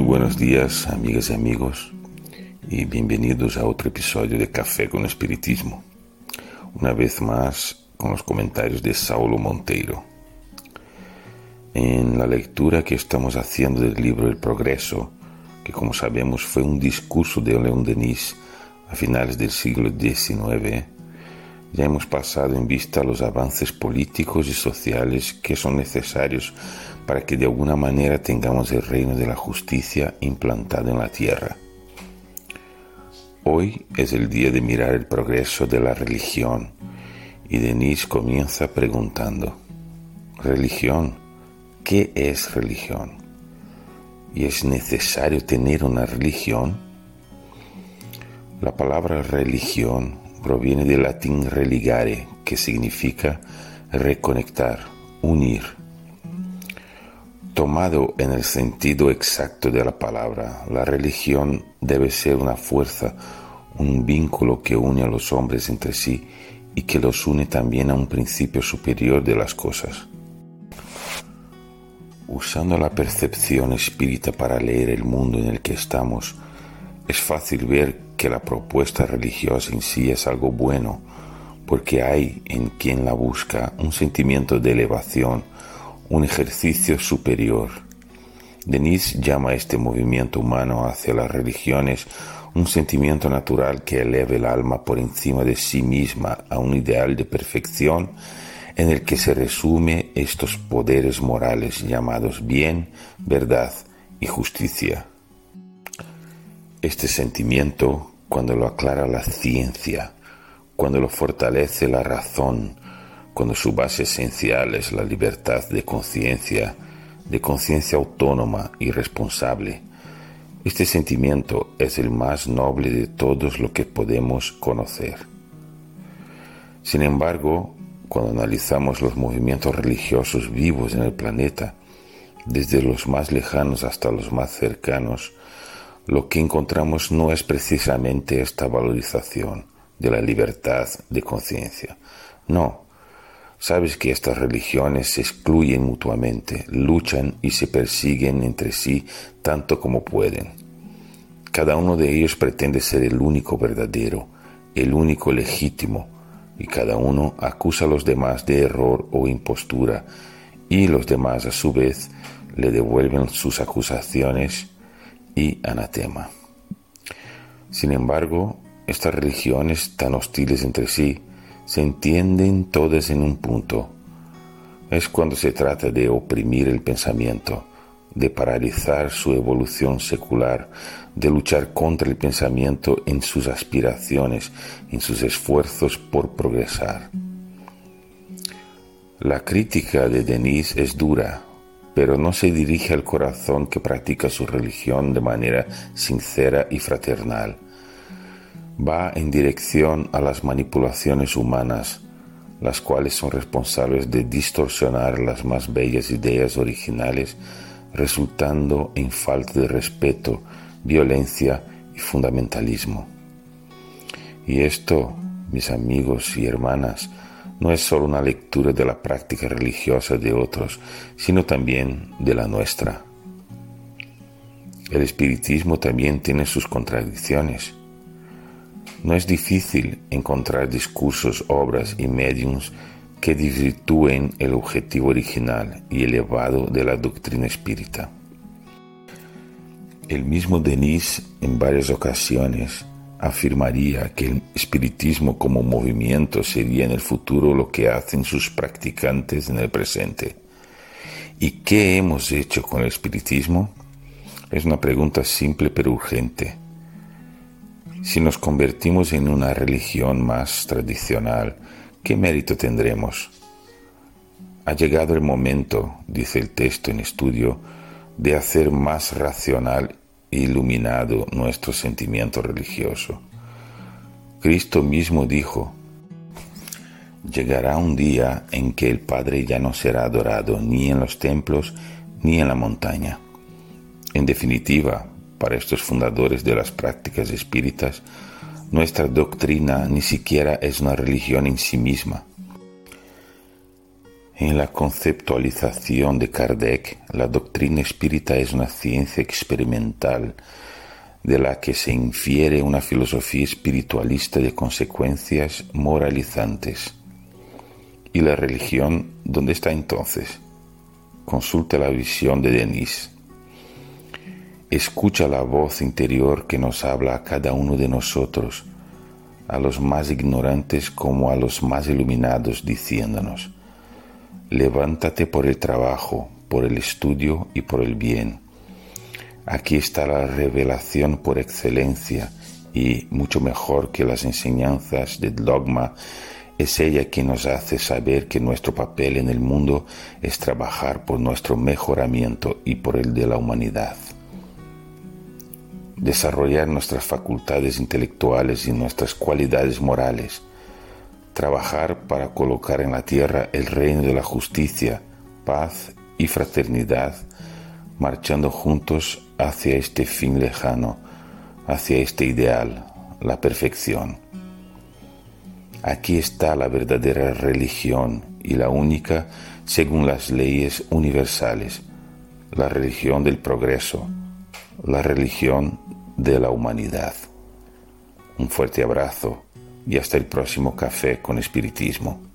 buenos días, amigas y amigos, y bienvenidos a otro episodio de Café con Espiritismo. Una vez más con los comentarios de Saulo Monteiro. En la lectura que estamos haciendo del libro El Progreso, que como sabemos fue un discurso de León Denis a finales del siglo XIX, ya hemos pasado en vista los avances políticos y sociales que son necesarios para que de alguna manera tengamos el reino de la justicia implantado en la tierra. Hoy es el día de mirar el progreso de la religión y Denis comienza preguntando, ¿religión? ¿Qué es religión? ¿Y es necesario tener una religión? La palabra religión proviene del latín religare, que significa reconectar, unir. Tomado en el sentido exacto de la palabra, la religión debe ser una fuerza, un vínculo que une a los hombres entre sí y que los une también a un principio superior de las cosas. Usando la percepción espírita para leer el mundo en el que estamos, es fácil ver que la propuesta religiosa en sí es algo bueno, porque hay en quien la busca un sentimiento de elevación, un ejercicio superior. Denis llama este movimiento humano hacia las religiones un sentimiento natural que eleve el alma por encima de sí misma a un ideal de perfección en el que se resume estos poderes morales llamados bien, verdad y justicia. Este sentimiento, cuando lo aclara la ciencia, cuando lo fortalece la razón, cuando su base esencial es la libertad de conciencia, de conciencia autónoma y responsable, este sentimiento es el más noble de todos lo que podemos conocer. Sin embargo, cuando analizamos los movimientos religiosos vivos en el planeta, desde los más lejanos hasta los más cercanos, lo que encontramos no es precisamente esta valorización de la libertad de conciencia. No, sabes que estas religiones se excluyen mutuamente, luchan y se persiguen entre sí tanto como pueden. Cada uno de ellos pretende ser el único verdadero, el único legítimo, y cada uno acusa a los demás de error o impostura y los demás a su vez le devuelven sus acusaciones y anatema. Sin embargo, estas religiones tan hostiles entre sí se entienden todas en un punto. Es cuando se trata de oprimir el pensamiento, de paralizar su evolución secular, de luchar contra el pensamiento en sus aspiraciones, en sus esfuerzos por progresar. La crítica de Denis es dura, pero no se dirige al corazón que practica su religión de manera sincera y fraternal. Va en dirección a las manipulaciones humanas, las cuales son responsables de distorsionar las más bellas ideas originales resultando en falta de respeto, violencia y fundamentalismo. Y esto, mis amigos y hermanas, no es solo una lectura de la práctica religiosa de otros, sino también de la nuestra. El espiritismo también tiene sus contradicciones. No es difícil encontrar discursos, obras y mediums que desvirtúen el objetivo original y elevado de la doctrina espírita. El mismo Denis en varias ocasiones afirmaría que el espiritismo como movimiento sería en el futuro lo que hacen sus practicantes en el presente. ¿Y qué hemos hecho con el espiritismo? Es una pregunta simple pero urgente. Si nos convertimos en una religión más tradicional, ¿qué mérito tendremos? Ha llegado el momento, dice el texto en estudio, de hacer más racional iluminado nuestro sentimiento religioso. Cristo mismo dijo, llegará un día en que el Padre ya no será adorado ni en los templos ni en la montaña. En definitiva, para estos fundadores de las prácticas espíritas, nuestra doctrina ni siquiera es una religión en sí misma. En la conceptualización de Kardec, la doctrina espírita es una ciencia experimental de la que se infiere una filosofía espiritualista de consecuencias moralizantes. ¿Y la religión dónde está entonces? Consulta la visión de Denis. Escucha la voz interior que nos habla a cada uno de nosotros, a los más ignorantes como a los más iluminados, diciéndonos, levántate por el trabajo, por el estudio y por el bien. Aquí está la revelación por excelencia y mucho mejor que las enseñanzas del dogma es ella quien nos hace saber que nuestro papel en el mundo es trabajar por nuestro mejoramiento y por el de la humanidad. Desarrollar nuestras facultades intelectuales y nuestras cualidades morales. Trabajar para colocar en la tierra el reino de la justicia, paz y fraternidad, marchando juntos hacia este fin lejano, hacia este ideal, la perfección. Aquí está la verdadera religión y la única según las leyes universales, la religión del progreso, la religión de la humanidad. Un fuerte abrazo y hasta el próximo café con espiritismo.